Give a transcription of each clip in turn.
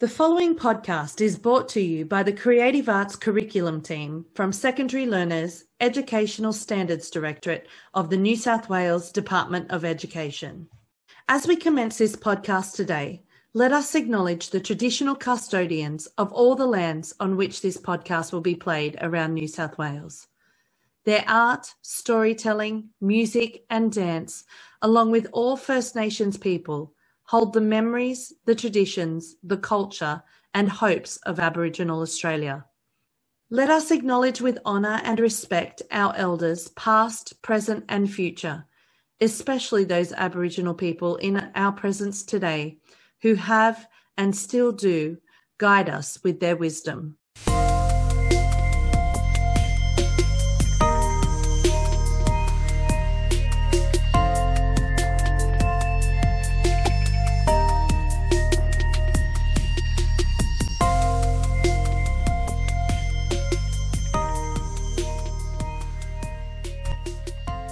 The following podcast is brought to you by the Creative Arts Curriculum Team from Secondary Learners Educational Standards Directorate of the New South Wales Department of Education. As we commence this podcast today, let us acknowledge the traditional custodians of all the lands on which this podcast will be played around New South Wales. Their art, storytelling, music, and dance, along with all First Nations people, hold the memories, the traditions, the culture, and hopes of Aboriginal Australia. Let us acknowledge with honour and respect our elders, past, present, and future, especially those Aboriginal people in our presence today who have and still do guide us with their wisdom.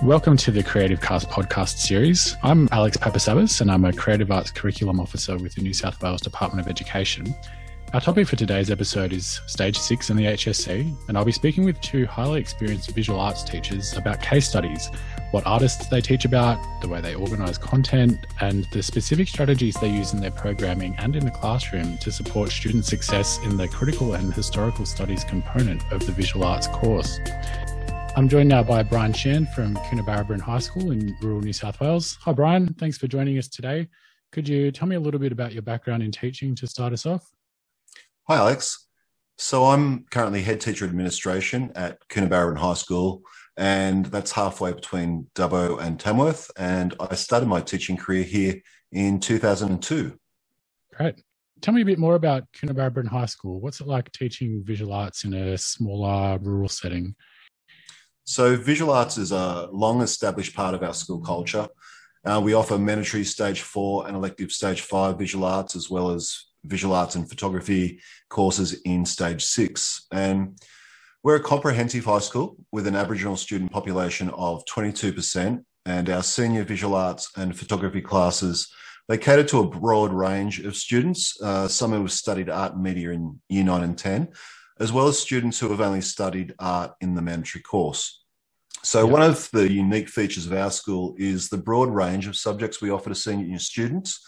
Welcome to the Creative Cast podcast series. I'm Alex Papasabas and I'm a Creative Arts Curriculum Officer with the New South Wales Department of Education. Our topic for today's episode is Stage 6 in the HSC, and I'll be speaking with two highly experienced visual arts teachers about case studies, what artists they teach about, the way they organise content, and the specific strategies they use in their programming and in the classroom to support student success in the critical and historical studies component of the visual arts course. I'm joined now by Brian Shan from Coonabarabran High School in rural New South Wales. Hi, Brian. Thanks for joining us today. Could you tell me a little bit about your background in teaching to start us off? Hi, Alex. So I'm currently head teacher administration at Coonabarabran High School, and that's halfway between Dubbo and Tamworth. And I started my teaching career here in 2002. Great. Tell me a bit more about Coonabarabran High School. What's it like teaching visual arts in a smaller rural setting? So, visual arts is a long established part of our school culture. Uh, we offer mandatory stage four and elective stage five visual arts, as well as visual arts and photography courses in stage six. And we're a comprehensive high school with an Aboriginal student population of 22%, and our senior visual arts and photography classes. They cater to a broad range of students, uh, some who have studied art and media in year nine and 10, as well as students who have only studied art in the mandatory course. So, yeah. one of the unique features of our school is the broad range of subjects we offer to senior students.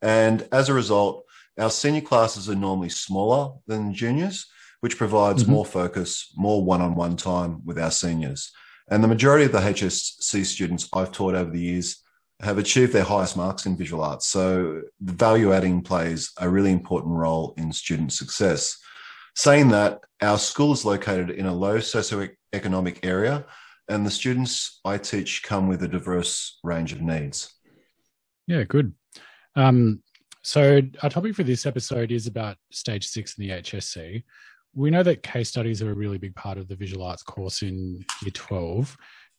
And as a result, our senior classes are normally smaller than juniors, which provides mm-hmm. more focus, more one on one time with our seniors. And the majority of the HSC students I've taught over the years have achieved their highest marks in visual arts. So, the value adding plays a really important role in student success. Saying that, our school is located in a low socioeconomic area, and the students I teach come with a diverse range of needs. Yeah, good. Um, so, our topic for this episode is about stage six in the HSC. We know that case studies are a really big part of the visual arts course in year 12.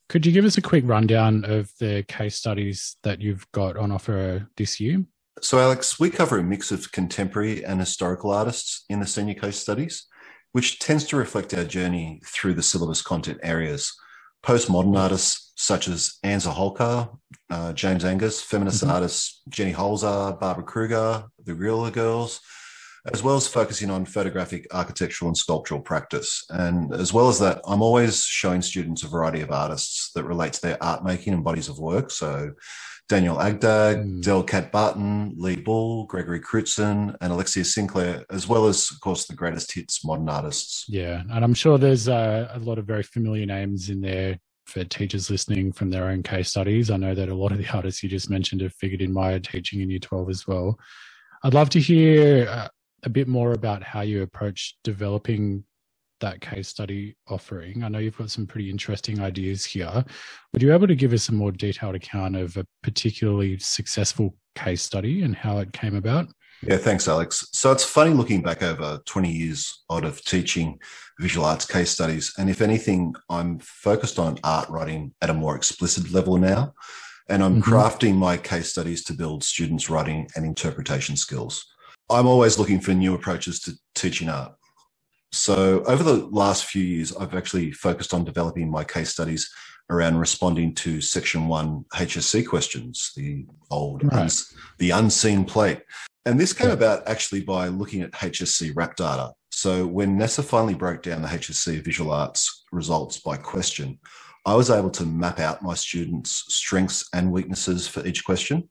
Could you give us a quick rundown of the case studies that you've got on offer this year? So, Alex, we cover a mix of contemporary and historical artists in the senior case studies, which tends to reflect our journey through the syllabus content areas. Postmodern artists such as Anne Zahalka, uh, James Angus, feminist mm-hmm. artists Jenny Holzer, Barbara Kruger, the Guerrilla Girls, as well as focusing on photographic, architectural, and sculptural practice. And as well as that, I'm always showing students a variety of artists that relate to their art making and bodies of work. So Daniel Agdag, mm. Del Kathryn Barton, Lee Bul, Gregory Crewdson, and Alexia Sinclair, as well as, of course, the greatest hits modern artists. Yeah, and I'm sure there's uh, a lot of very familiar names in there for teachers listening from their own case studies. I know that a lot of the artists you just mentioned have figured in my teaching in Year 12 as well. I'd love to hear uh, a bit more about how you approach developing that case study offering? I know you've got some pretty interesting ideas here. Would you be able to give us a more detailed account of a particularly successful case study and how it came about? Yeah, thanks, Alex. So it's funny looking back over 20 years odd of teaching visual arts case studies. And if anything, I'm focused on art writing at a more explicit level now. And I'm mm-hmm. crafting my case studies to build students' writing and interpretation skills. I'm always looking for new approaches to teaching art. So, over the last few years, I've actually focused on developing my case studies around responding to Section 1 HSC questions, the old, right. uns- the unseen plate. And this came about actually by looking at HSC RAP data. So when NESA finally broke down the HSC visual arts results by question, I was able to map out my students' strengths and weaknesses for each question.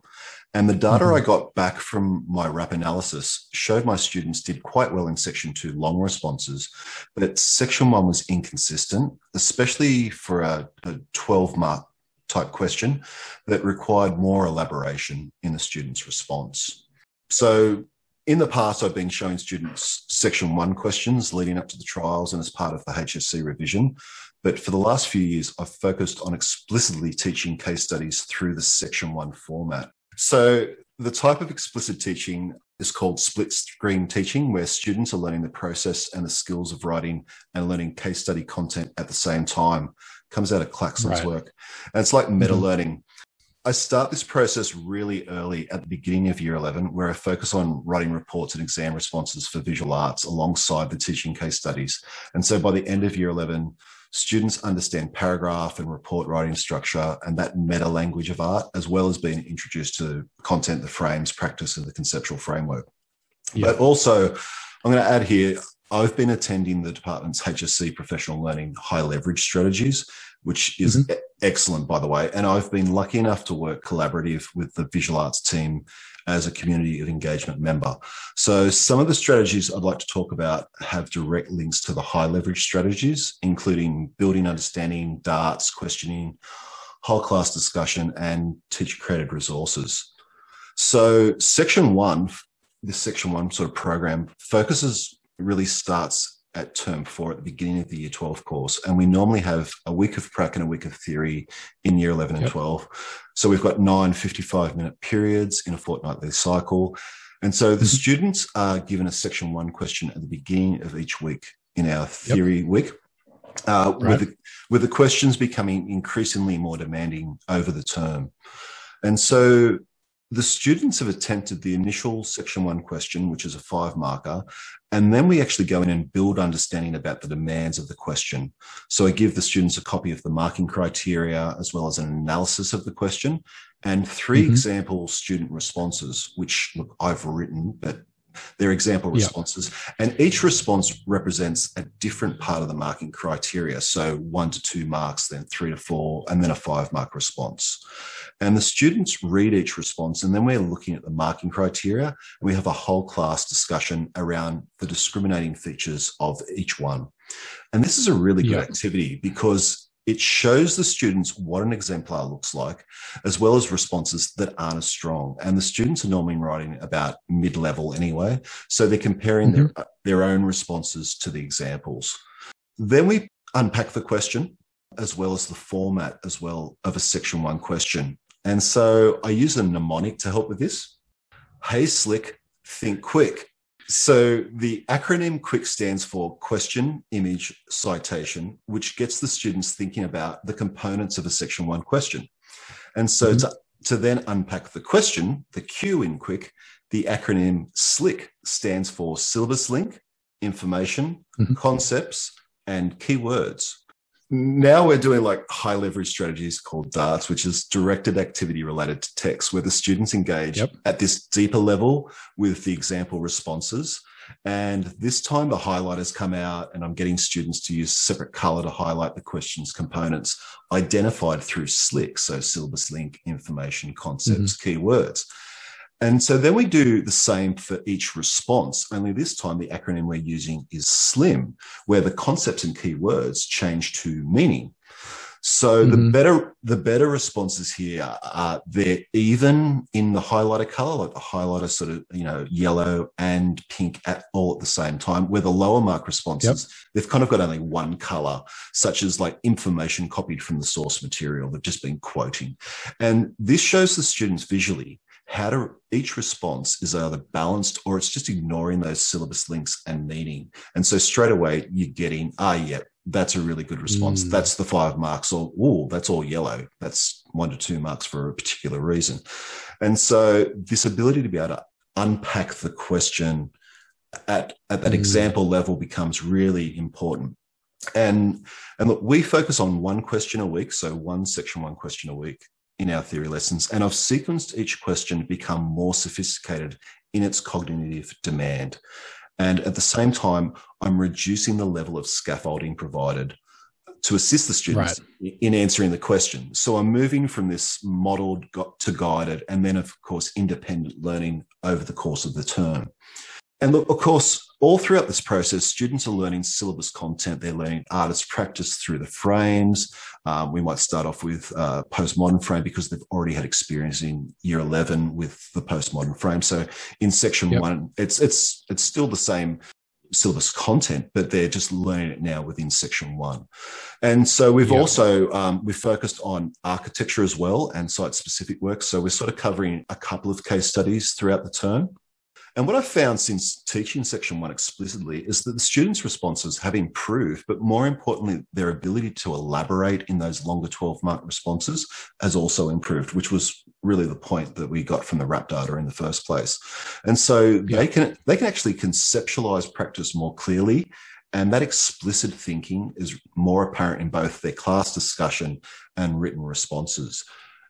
And the data mm-hmm. I got back from my RAP analysis showed my students did quite well in section two long responses, but section one was inconsistent, especially for a, a 12 mark type question that required more elaboration in the student's response. So in the past, I've been showing students section one questions leading up to the trials and as part of the HSC revision. But for the last few years, I've focused on explicitly teaching case studies through the section one format. So the type of explicit teaching is called split screen teaching, where students are learning the process and the skills of writing and learning case study content at the same time. Comes out of Claxton's right. work. And it's like meta learning. Mm-hmm. I start this process really early at the beginning of year 11, where I focus on writing reports and exam responses for visual arts alongside the teaching case studies. And so by the end of year 11, students understand paragraph and report writing structure and that meta language of art, as well as being introduced to content, the frames, practice, and the conceptual framework. Yeah. But also, I'm going to add here, I've been attending the department's HSC professional learning high leverage strategies, which is mm-hmm. excellent, by the way. And I've been lucky enough to work collaborative with the visual arts team as a community of engagement member. So some of the strategies I'd like to talk about have direct links to the high leverage strategies, including building understanding, darts, questioning, whole class discussion, and teacher created resources. So section one, this section one sort of program focuses really starts at term four at the beginning of the year 12 course. And we normally have a week of prac and a week of theory in year 11 and yep. 12. So we've got nine 55 minute periods in a fortnightly cycle. And so the mm-hmm. students are given a section one question at the beginning of each week in our theory yep. week. Uh, right. with, the, with the questions becoming increasingly more demanding over the term. And so the students have attempted the initial section one question, which is a five marker, and then we actually go in and build understanding about the demands of the question. So I give the students a copy of the marking criteria as well as an analysis of the question and 3 mm-hmm. example student responses, which look, I've written, but their example responses. And each response represents a different part of the marking criteria. So one to two marks, then three to four, and then a five mark response. And the students read each response, and then we're looking at the marking criteria. We have a whole class discussion around the discriminating features of each one. And this is a really good activity because it shows the students what an exemplar looks like, as well as responses that aren't as strong. And the students are normally writing about mid level anyway. So they're comparing mm-hmm. their, their own responses to the examples. Then we unpack the question as well as the format as well of a section one question. And so I use a mnemonic to help with this. Hey, slick, think quick. So the acronym QUICK stands for Question, Image, Citation, which gets the students thinking about the components of a section one question. And so mm-hmm. to, to then unpack the question, the Q in QUICK, the acronym SLICK stands for Syllabus Link, Information, mm-hmm. Concepts, and Keywords now we're doing like high leverage strategies called darts which is directed activity related to text where the students engage yep. at this deeper level with the example responses and this time the highlighters come out and i'm getting students to use separate color to highlight the questions components identified through slick so syllabus link information concepts mm-hmm. keywords and so then we do the same for each response, only this time the acronym we're using is SLIM, where the concepts and keywords change to meaning. So mm-hmm. the better the better responses here are they're even in the highlighter color, like the highlighter sort of you know yellow and pink at all at the same time. Where the lower mark responses, yep. they've kind of got only one color, such as like information copied from the source material. They've just been quoting, and this shows the students visually how to each response is either balanced or it's just ignoring those syllabus links and meaning. And so straight away you're getting, ah, yeah, that's a really good response. Mm. That's the five marks, or oh, that's all yellow. That's one to two marks for a particular reason. And so this ability to be able to unpack the question at, at that mm. example level becomes really important. And and look, we focus on one question a week, so one section one question a week in our theory lessons. And I've sequenced each question to become more sophisticated in its cognitive demand. And at the same time, I'm reducing the level of scaffolding provided to assist the students right. in answering the question. So I'm moving from this modeled to guided, and then, of course, independent learning over the course of the term. And look, of course, all throughout this process, students are learning syllabus content. They're learning artist practice through the frames. Um, we might start off with uh, postmodern frame because they've already had experience in year 11 with the postmodern frame. So in section yep. one, it's, it's, it's still the same syllabus content, but they're just learning it now within section one. And so we've also, um, we've focused on architecture as well and site specific work. So we're sort of covering a couple of case studies throughout the term. And what I've found since teaching section one explicitly is that the students' responses have improved, but more importantly, their ability to elaborate in those longer 12 mark responses has also improved, which was really the point that we got from the RAP data in the first place. And so yeah. they can they can actually conceptualize practice more clearly. And that explicit thinking is more apparent in both their class discussion and written responses.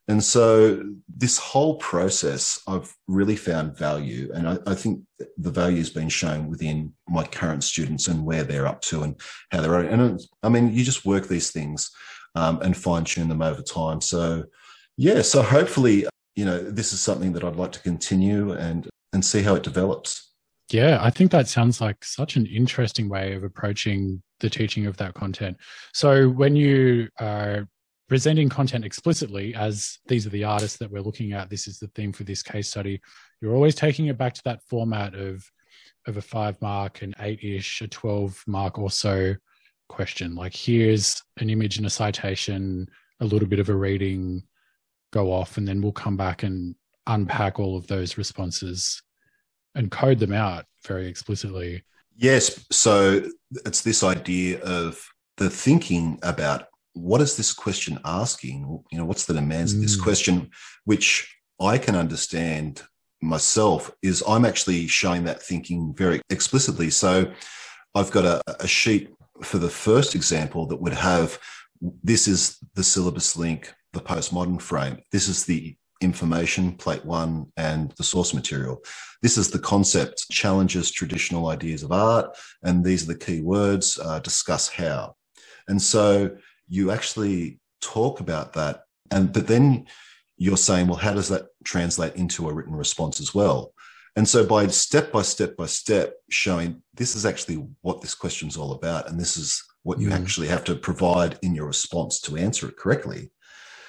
And so this whole process, I've really found value. And I, I, think the value has been shown within my current students and where they're up to and how they're. And I mean, you just work these things um, and fine tune them over time. So, yeah, so hopefully, you know, this is something that I'd like to continue and and see how it develops. Yeah, I think that sounds like such an interesting way of approaching the teaching of that content. So when you are presenting content explicitly as these are the artists that we're looking at this is the theme for this case study you're always taking it back to that format of of a five mark an eight-ish a 12 mark or so question. Like here's an image and a citation a little bit of a reading go off and then we'll come back and unpack all of those responses and code them out very explicitly. Yes so it's this idea of the thinking about what is this question asking? You know, what's the demands mm. of this mm. question, which I can understand myself, is I'm actually showing that thinking very explicitly. So I've got a, a sheet for the first example that would have this is the syllabus link, the postmodern frame. This is the information, plate one, and the source material. This is the concept, challenges traditional ideas of art, and these are the key words, uh, discuss how. And so you actually talk about that and but then you're saying well how does that translate into a written response as well and so by step by step by step showing this is actually what this question is all about and this is what you mm. actually have to provide in your response to answer it correctly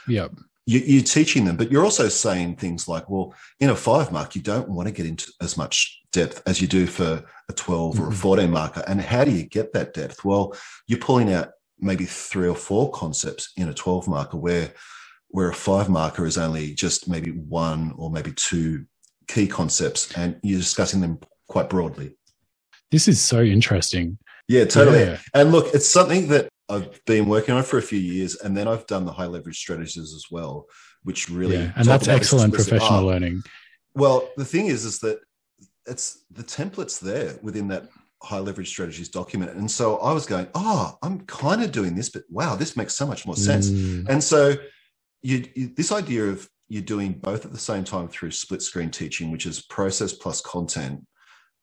yeah you, are teaching them but you're also saying things like well in a five mark you don't want to get into as much depth as you do for a 12 mm-hmm. or a mm-hmm. 14 marker and how do you get that depth well you're pulling out maybe three or four concepts in a 12 marker where where a five marker is only just maybe one or maybe two key concepts and you're discussing them quite broadly. This is so interesting. Yeah totally. Yeah. and look it's something that i've been working on for a few years and then i've done the high leverage strategies as well which really yeah, and that's excellent professional ah, learning. well the thing is is that it's the templates there within that high leverage strategies document. And so I was going, oh, I'm kind of doing this, but wow, this makes so much more sense. Mm. And so you, you, this idea of you're doing both at the same time through split screen teaching, which is process plus content.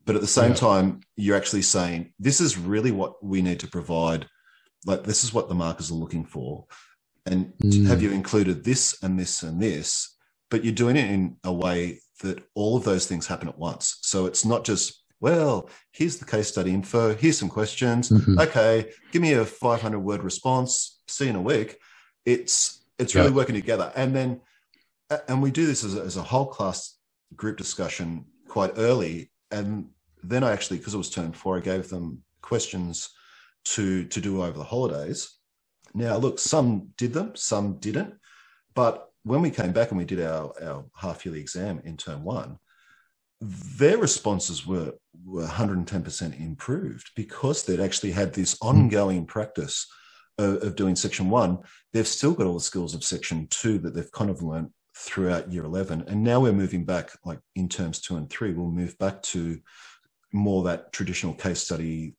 But at the same yeah. time, you're actually saying, this is really what we need to provide. Like, this is what the markers are looking for. And mm. have you included this and this and this? But you're doing it in a way that all of those things happen at once. So it's not just well, here's the case study info. Here's some questions. Mm-hmm. Okay, give me a 500 word response. See you in a week. It's it's really working together. And then, and we do this as a, as a whole class group discussion quite early. And then I actually, because it was term four, I gave them questions to to do over the holidays. Now, look, some did them, some didn't. But when we came back and we did our, our half yearly exam in term one, their responses were, were 110% improved because they'd actually had this hmm. ongoing practice of, of, doing section one. They've still got all the skills of section two that they've kind of learned throughout year 11. And now we're moving back, like in terms two and three, we'll move back to more that traditional case study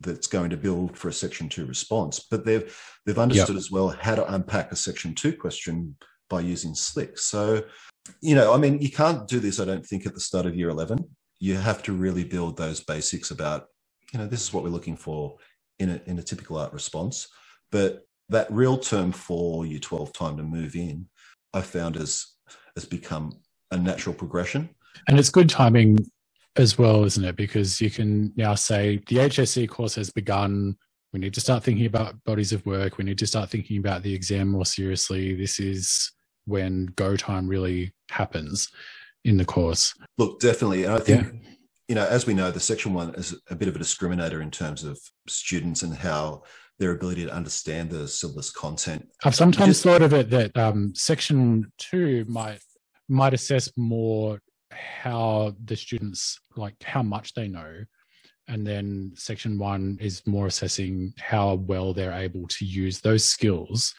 that's going to build for a section two response. But they've they've understood yep. as well how to unpack a section two question by using Slick. So you know, I mean, you can't do this, I don't think, at the start of year 11. You have to really build those basics about, you know, this is what we're looking for in a, in a typical art response. But that real term for year 12 time to move in, I found has, has become a natural progression. And it's good timing as well, isn't it? Because you can now say the HSC course has begun. We need to start thinking about bodies of work. We need to start thinking about the exam more seriously. This is when go time really happens in the course. Look, definitely. And I think, yeah. you know, as we know, the section one is a bit of a discriminator in terms of students and how their ability to understand the syllabus content. I've sometimes Just, thought of it that um, section two might might assess more how the students like how much they know and then section one is more assessing how well they're able to use those skills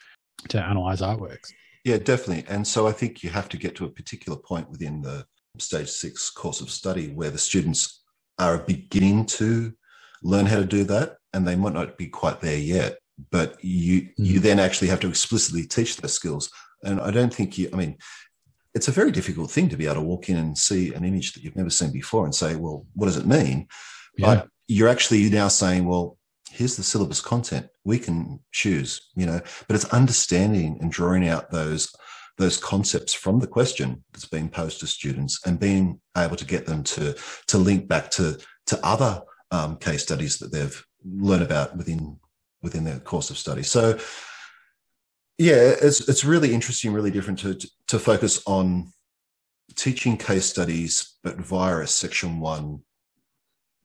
to analyze artworks yeah definitely and so i think you have to get to a particular point within the stage six course of study where the students are beginning to learn how to do that and they might not be quite there yet but you mm. you then actually have to explicitly teach those skills and i don't think you i mean it's a very difficult thing to be able to walk in and see an image that you've never seen before and say, well, what does it mean? Yeah. But you're actually now saying, well, here's the syllabus content. We can choose, you know, but it's understanding and drawing out those those concepts from the question that's being posed to students and being able to get them to to link back to to other um, case studies that they've learned about within within their course of study. So yeah, it's it's really interesting, really different to to focus on teaching case studies, but via a section one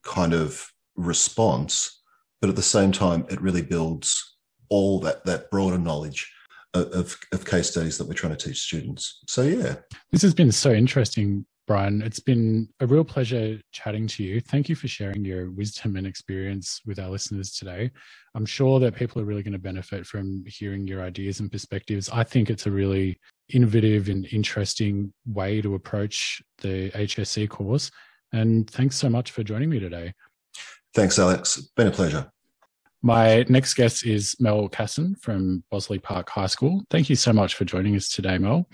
kind of response. But at the same time, it really builds all that that broader knowledge of, of case studies that we're trying to teach students. So yeah, this has been so interesting Brian, it's been a real pleasure chatting to you. Thank you for sharing your wisdom and experience with our listeners today. I'm sure that people are really going to benefit from hearing your ideas and perspectives. I think it's a really innovative and interesting way to approach the HSC course. And thanks so much for joining me today. Thanks, Alex. Been a pleasure. My next guest is Mel Casson from Bossley Park High School. Thank you so much for joining us today, Mel.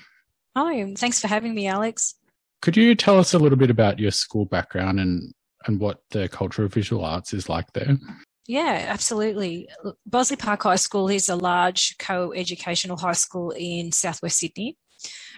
Hi, thanks for having me, Alex. Could you tell us a little bit about your school background and, and what the culture of visual arts is like there? Yeah, absolutely. Bossley Park High School is a large co educational high school in southwest Sydney.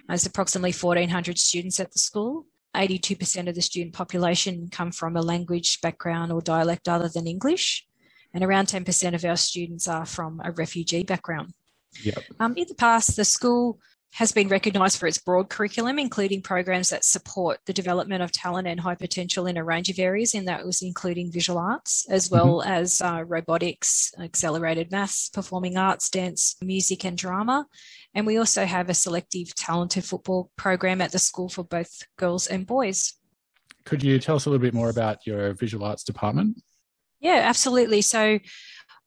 There's approximately 1,400 students at the school. 82% of the student population come from a language background or dialect other than English, and around 10% of our students are from a refugee background. Yep. Um, in the past, the school has been recognised for its broad curriculum, including programs that support the development of talent and high potential in a range of areas, and that was including visual arts, as mm-hmm. well mm-hmm. as uh, robotics, accelerated maths, performing arts, dance, music, and drama. And we also have a selective talented football program at the school for both girls and boys. Could you tell us a little bit more about your visual arts department? Yeah, absolutely. So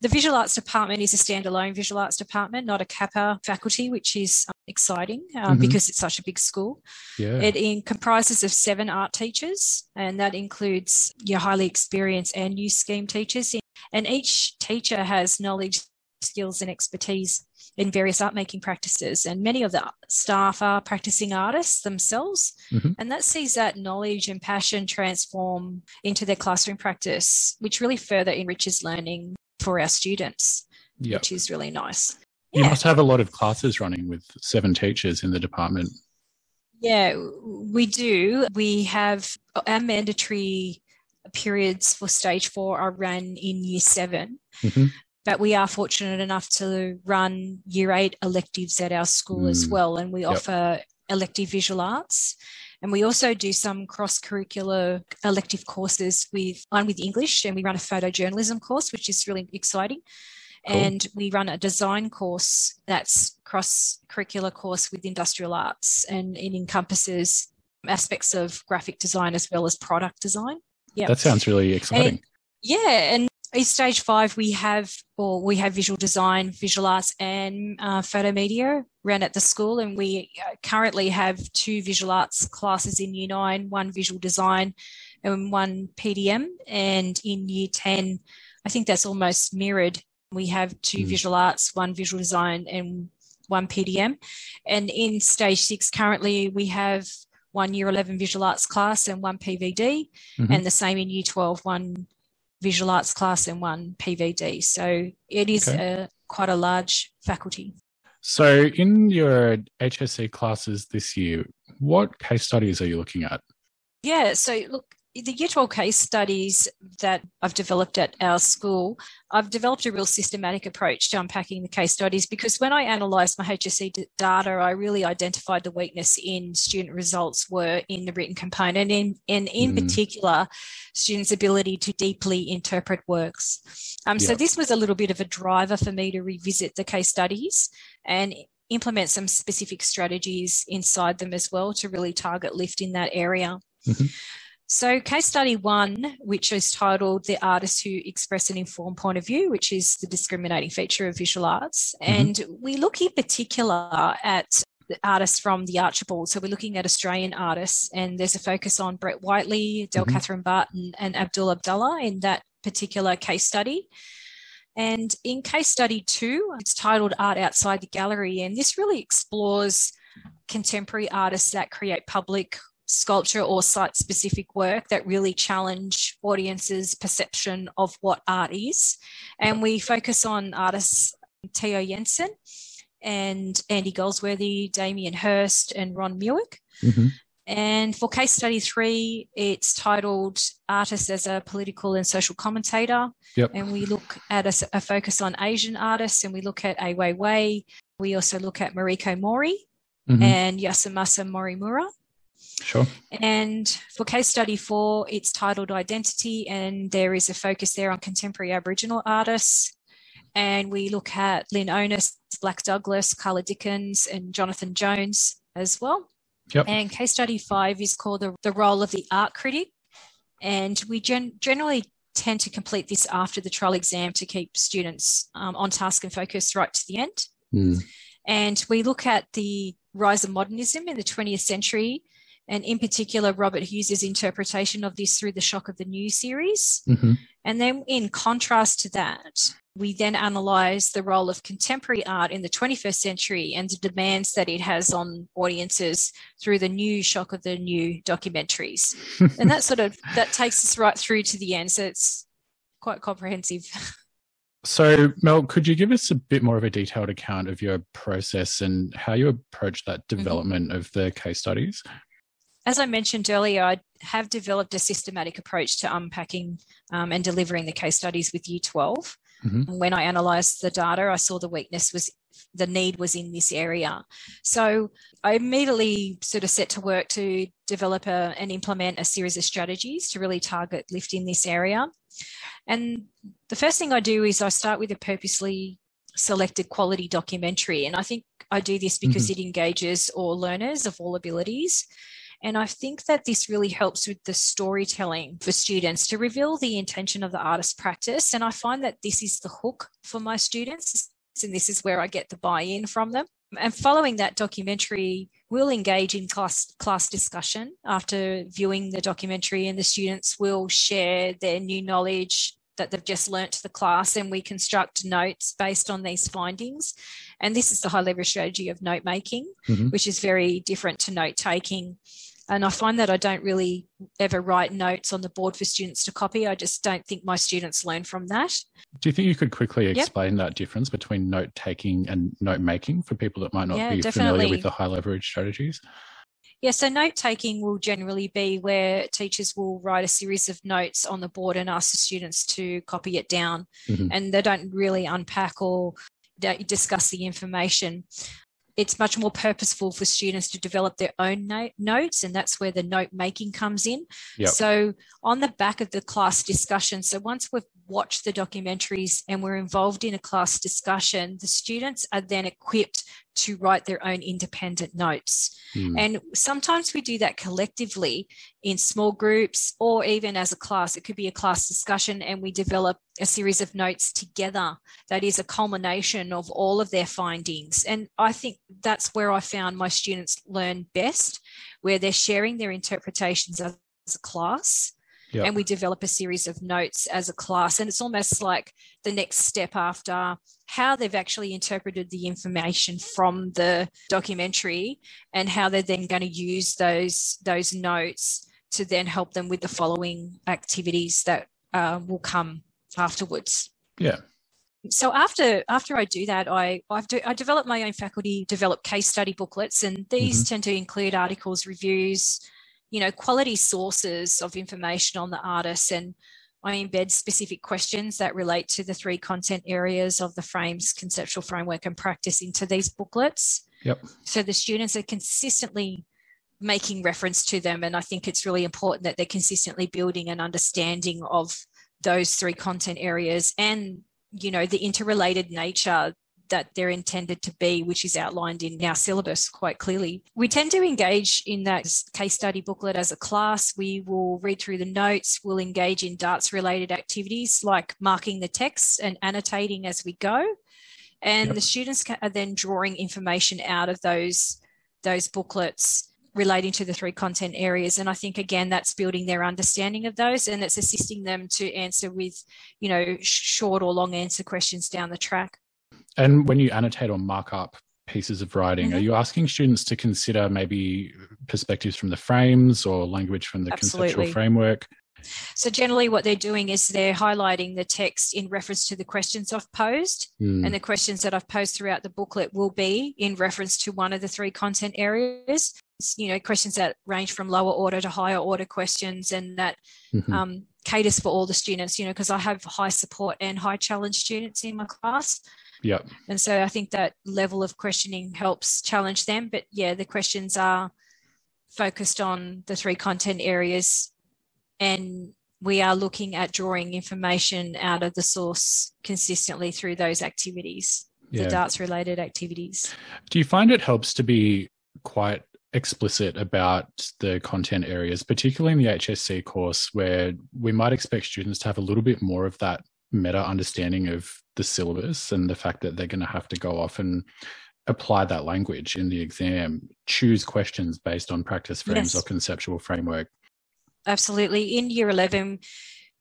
the visual arts department is a standalone visual arts department, not a CAPA faculty, which is exciting um, mm-hmm. because it's such a big school. Yeah. It in, comprises of seven art teachers, and that includes your highly experienced and new scheme teachers. And each teacher has knowledge, skills, and expertise in various art making practices. And many of the staff are practicing artists themselves. Mm-hmm. And that sees that knowledge and passion transform into their classroom practice, which really further enriches learning for our students, yep. which is really nice. You must have a lot of classes running with seven teachers in the department. Yeah, we do. We have our mandatory periods for stage four are run in year 7 mm-hmm. But we are fortunate enough to run year eight electives at our school mm. as well. And we yep. offer elective visual arts. And we also do some cross curricular elective courses with one with English, and we run a photojournalism course, which is really exciting. Cool. And we run a design course that's cross curricular course with industrial arts, and it encompasses aspects of graphic design as well as product design. Yeah, that sounds really exciting. And, yeah, and in stage five, we have or we have visual design, visual arts, and uh, photo media run at the school, and we uh, currently have two visual arts classes in year nine, one visual design, and one PDM. And in year ten, I think that's almost mirrored. We have two mm. visual arts, one visual design, and one PDM. And in stage six, currently we have one year 11 visual arts class and one PVD, mm-hmm. and the same in year 12, one visual arts class and one PVD. So it is okay. a, quite a large faculty. So, in your HSC classes this year, what case studies are you looking at? Yeah, so look, the Year 12 case studies that I've developed at our school, I've developed a real systematic approach to unpacking the case studies because when I analysed my HSC data, I really identified the weakness in student results were in the written component and, and in mm. particular, students' ability to deeply interpret works. Um, yep. So this was a little bit of a driver for me to revisit the case studies and implement some specific strategies inside them as well to really target lift in that area. Mm-hmm. So, case study one, which is titled The Artists Who Express an Informed Point of View, which is the discriminating feature of visual arts. Mm-hmm. And we look in particular at the artists from the Archibald. So, we're looking at Australian artists, and there's a focus on Brett Whiteley, Del mm-hmm. Kathryn Barton, and Abdul Abdullah in that particular case study. And in case study two, it's titled Art Outside the Gallery. And this really explores contemporary artists that create public sculpture or site specific work that really challenge audiences' perception of what art is. And we focus on artists Theo Jansen and Andy Goldsworthy, Damien Hirst, and Ron Mueck. Mm-hmm. And for case study three, it's titled Artists as a Political and Social Commentator. Yep. And we look at a, a, focus on Asian artists and we look at Ai Weiwei. We also look at Mariko Mori mm-hmm. and Yasumasa Morimura. Sure. And for case study four, it's titled Identity, and there is a focus there on contemporary Aboriginal artists. And we look at Lin Onus, Blak Douglas, Karla Dickens, and Jonathan Jones as well. Yep. And case study five is called the, the Role of the Art Critic. And we gen- generally tend to complete this after the trial exam to keep students um, on task and focused right to the end. Mm. And we look at the rise of modernism in the 20th century and in particular Robert Hughes's interpretation of this through the Shock of the New series. Mm-hmm. And then, in contrast to that, we then analyze the role of contemporary art in the 21st century and the demands that it has on audiences through the new shock of the new documentaries and that sort of that takes us right through to the end so it's quite comprehensive so mel could you give us a bit more of a detailed account of your process and how you approach that mm-hmm. development mm-hmm. of the case studies as I mentioned earlier, I have developed a systematic approach to unpacking um, and delivering the case studies with Year 12. Mm-hmm. When I analysed the data, I saw the weakness was the need was in this area. So I immediately sort of set to work to develop a, and implement a series of strategies to really target lift in this area. And the first thing I do is I start with a purposely selected quality documentary. And I think I do this because mm-hmm. it engages all learners of all abilities. And I think that this really helps with the storytelling for students to reveal the intention of the artist practice. And I find that this is the hook for my students. And this is where I get the buy in from them. And following that documentary, we'll engage in class, class discussion after viewing the documentary, and the students will share their new knowledge that they've just learnt to the class, and we construct notes based on these findings. And this is the high level strategy of note making, mm-hmm. which is very different to note taking. And I find that I don't really ever write notes on the board for students to copy. I just don't think my students learn from that. Do you think you could quickly explain yep. that difference between note taking and note making for people that might not yeah, be definitely. familiar with the high leverage strategies? Yeah, so note taking will generally be where teachers will write a series of notes on the board and ask the students to copy it down, mm-hmm. and they don't really unpack or discuss the information it's much more purposeful for students to develop their own note, notes, and that's where the note making comes in. Yep. So, on the back of the class discussion, so once we've watched the documentaries and we're involved in a class discussion, the students are then equipped to write their own independent notes. Mm. And sometimes we do that collectively in small groups or even as a class. It could be a class discussion and we develop a series of notes together that is a culmination of all of their findings. And I think that's where I found my students learn best, where they're sharing their interpretations as a class And we develop a series of notes as a class. And it's almost like the next step after how they've actually interpreted the information from the documentary and how they're then going to use those, those notes to then help them with the following activities that uh, will come afterwards. Yeah. So after after I do that, I I've do, I develop my own faculty develop case study booklets, and these mm-hmm. tend to include articles, reviews, you know, quality sources of information on the artist, and I embed specific questions that relate to the three content areas of the frames, conceptual framework, and practice into these booklets. Yep. So the students are consistently making reference to them, and I think it's really important that they're consistently building an understanding of those three content areas and you know the interrelated nature that they're intended to be, which is outlined in our syllabus quite clearly. We tend to engage in that case study booklet as a class. We will read through the notes, we'll engage in darts related activities like marking the text and annotating as we go. And yep. the students are then drawing information out of those, those booklets relating to the three content areas and i think again that's building their understanding of those and it's assisting them to answer with you know short or long answer questions down the track and when you annotate or mark up pieces of writing mm-hmm. are you asking students to consider maybe perspectives from the frames or language from the Absolutely. conceptual framework so generally what they're doing is they're highlighting the text in reference to the questions I've posed mm. and the questions that I've posed throughout the booklet will be in reference to one of the three content areas you know questions that range from lower order to higher order questions and that mm-hmm. um, caters for all the students you know because i have high support and high challenge students in my class yeah and so i think that level of questioning helps challenge them but yeah the questions are focused on the three content areas and we are looking at drawing information out of the source consistently through those activities yeah. the darts related activities do you find it helps to be quite explicit about the content areas, particularly in the HSC course, where we might expect students to have a little bit more of that meta understanding of the syllabus and the fact that they're going to have to go off and apply that language in the exam, choose questions based on practice frames yes. or conceptual framework. Absolutely. In year 11,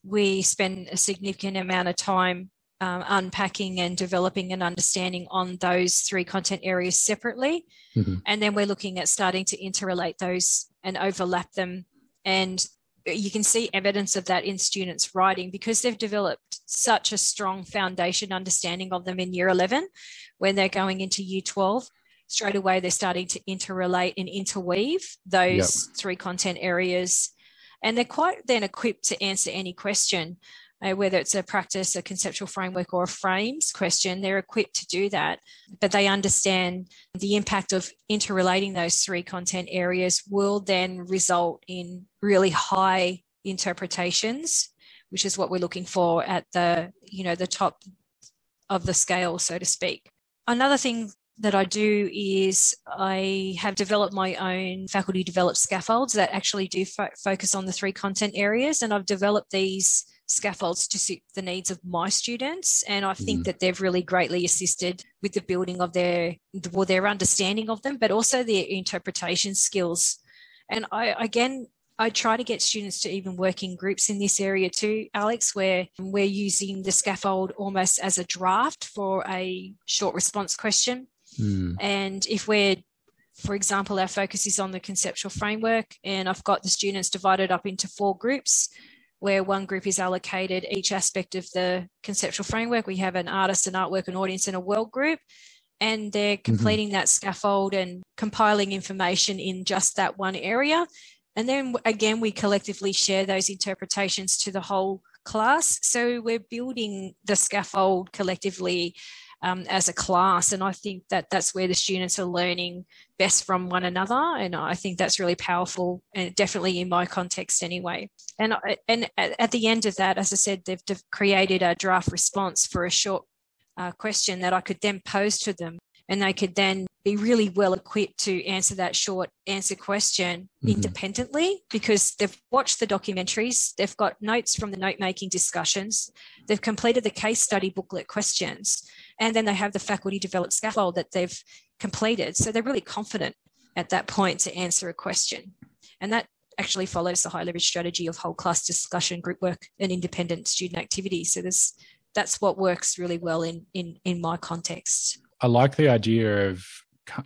we spend a significant amount of time um, unpacking and developing an understanding on those three content areas separately. Mm-hmm. And then we're looking at starting to interrelate those and overlap them. And you can see evidence of that in students' writing because they've developed such a strong foundation understanding of them in year 11 when they're going into year 12 straight away they're starting to interrelate and interweave those yep. three content areas. And they're quite then equipped to answer any question uh, whether it's a practice, a conceptual framework, or a frames question, they're equipped to do that. But they understand the impact of interrelating those three content areas will then result in really high interpretations, which is what we're looking for at the, you know, the top of the scale, so to speak. Another thing that I do is I have developed my own faculty developed scaffolds that actually do fo- focus on the three content areas. And I've developed these scaffolds to suit the needs of my students. And I think mm. that they've really greatly assisted with the building of their, well, their understanding of them, but also their interpretation skills. And I, again, I try to get students to even work in groups in this area too, Alex, where we're using the scaffold almost as a draft for a short response question. Mm. And if we're for example, our focus is on the conceptual framework, and I've got the students divided up into four groups where one group is allocated each aspect of the conceptual framework. We have an artist, an artwork, an audience, and a world group. And they're mm-hmm. completing mm-hmm. that scaffold and compiling information in just that one area. And then again, we collectively share those interpretations to the whole class. So we're building the scaffold collectively um, as a class. And I think that that's where the students are learning best from one another. And I think that's really powerful and definitely in my context anyway. And, and at the end of that, as I said, they've created a draft response for a short uh, question that I could then pose to them and they could then be really well equipped to answer that short answer question mm-hmm. independently because they've watched the documentaries, they've got notes from the note making discussions, they've completed the case study booklet questions, and then they have the faculty developed scaffold that they've completed. So they're really confident at that point to answer a question. And that actually follows the high leverage strategy of whole class discussion, group work, and independent student activity. So there's that's what works really well in in in my context. I like the idea of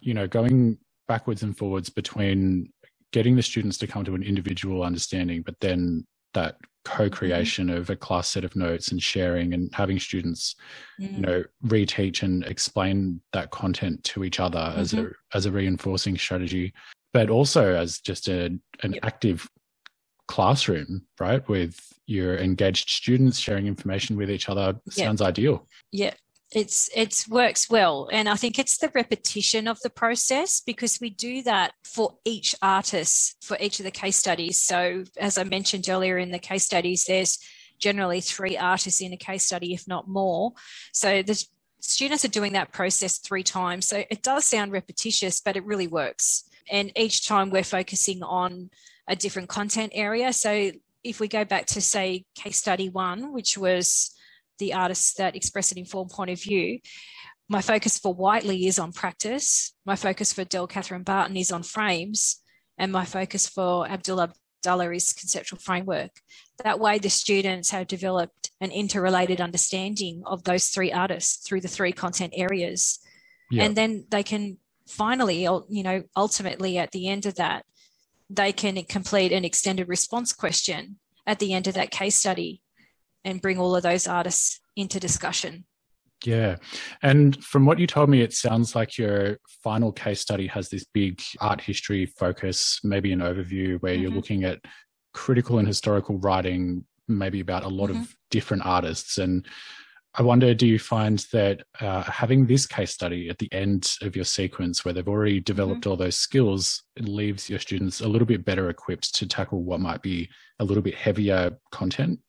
you know going backwards and forwards between getting the students to come to an individual understanding, but then that co-creation mm-hmm. of a class set of notes and sharing and having students mm-hmm. you mm. know reteach and explain that content to each other mm-hmm. as a as a reinforcing strategy but also as just a, an yep. active classroom right with your engaged students sharing information with each other yep. sounds ideal yeah it's it works well. And i think it's the repetition of the process because we do that for each artist for each of the case studies. So as i mentioned earlier in the case studies there's generally three artists in a case study if not more. So the students are doing that process three times. So it does sound repetitious but it really works. And each time we're focusing on a different content area. So if we go back to say case study one which was the artists that express an informed point of view. My focus for Whiteley is on practice. My focus for Del Kathryn Barton is on frames. And my focus for Abdul Abdullah is conceptual framework. That way, the students have developed an interrelated understanding of those three artists through the three content areas. Yeah. And then they can finally, you know, ultimately at the end of that, they can complete an extended response question at the end of that case study and bring all of those artists into discussion. Yeah. And from what you told me, it sounds like your final case study has this big art history focus, maybe an overview where mm-hmm. you're looking at critical and historical writing, maybe about a lot mm-hmm. of different artists. And I wonder, do you find that uh, having this case study at the end of your sequence, where they've already developed mm-hmm. all those skills, it leaves your students a little bit better equipped to tackle what might be a little bit heavier content?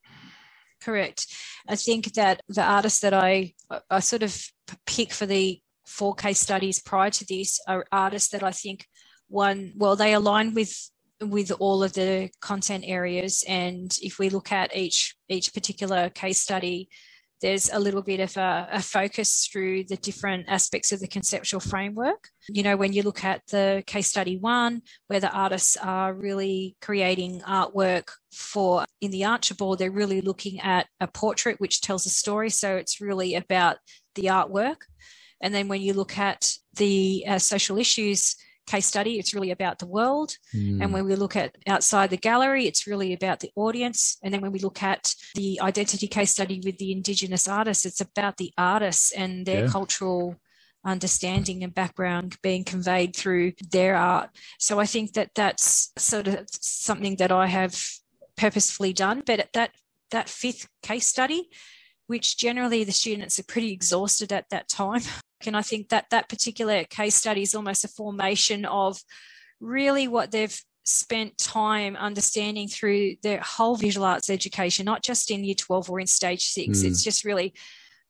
Correct. I think that the artists that I, I sort of pick for the four case studies prior to this are artists that I think one, well, they align with with all of the content areas and if we look at each each particular case study there's a little bit of a, a, focus through the different aspects of the conceptual framework. You know, when you look at the case study one, where the artists are really creating artwork for in the Archibald, they're really looking at a portrait which tells a story. So it's really about the artwork. And then when you look at the uh, social issues case study, it's really about the world. Mm. And when we look at outside the gallery, it's really about the audience. And then when we look at the identity case study with the Indigenous artists, it's about the artists and their yeah. cultural understanding and background being conveyed through their art. So I think that that's sort of something that I have purposefully done. But that that fifth case study, which generally the students are pretty exhausted at that time. And I think that that particular case study is almost a formation of really what they've spent time understanding through their whole visual arts education, not just in year 12 or in stage six. Mm. It's just really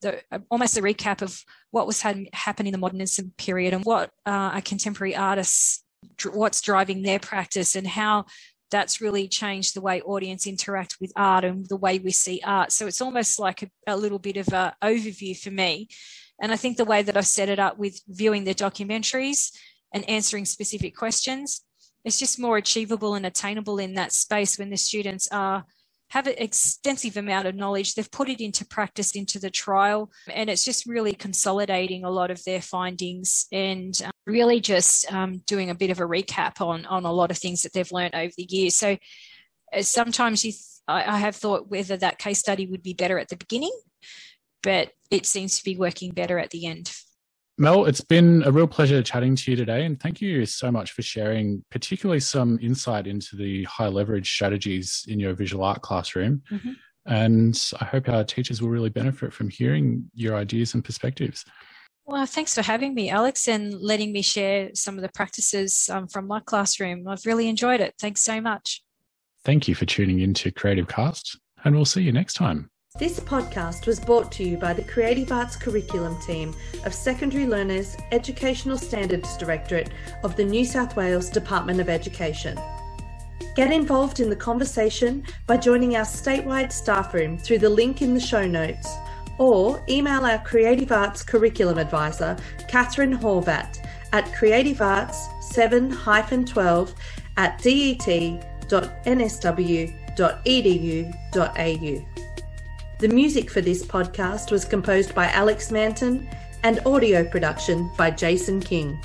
the, almost a recap of what was had, happening in the modernism period and what uh, a contemporary artists, what's driving their practice and how that's really changed the way audience interact with art and the way we see art. So it's almost like a, a little bit of an overview for me and I think the way that I've set it up with viewing the documentaries and answering specific questions, it's just more achievable and attainable in that space when the students are have an extensive amount of knowledge. They've put it into practice into the trial, and it's just really consolidating a lot of their findings and um, really just um, doing a bit of a recap on on a lot of things that they've learned over the years. So uh, sometimes you, th- I, I have thought whether that case study would be better at the beginning but it seems to be working better at the end. Mel, it's been a real pleasure chatting to you today, and thank you so much for sharing, particularly some insight into the high leverage strategies in your visual art classroom. Mm-hmm. And I hope our teachers will really benefit from hearing your ideas and perspectives. Well, thanks for having me, Alex, and letting me share some of the practices um, from my classroom. I've really enjoyed it. Thanks so much. Thank you for tuning in to Creative Cast, and we'll see you next time. This podcast was brought to you by the Creative Arts Curriculum Team of Secondary Learners Educational Standards Directorate of the New South Wales Department of Education. Get involved in the conversation by joining our statewide staff room through the link in the show notes or email our Creative Arts Curriculum Advisor, Kathryn Horvat, at creativearts7-12 at det The music for this podcast was composed by Alex Manton and audio production by Jason King.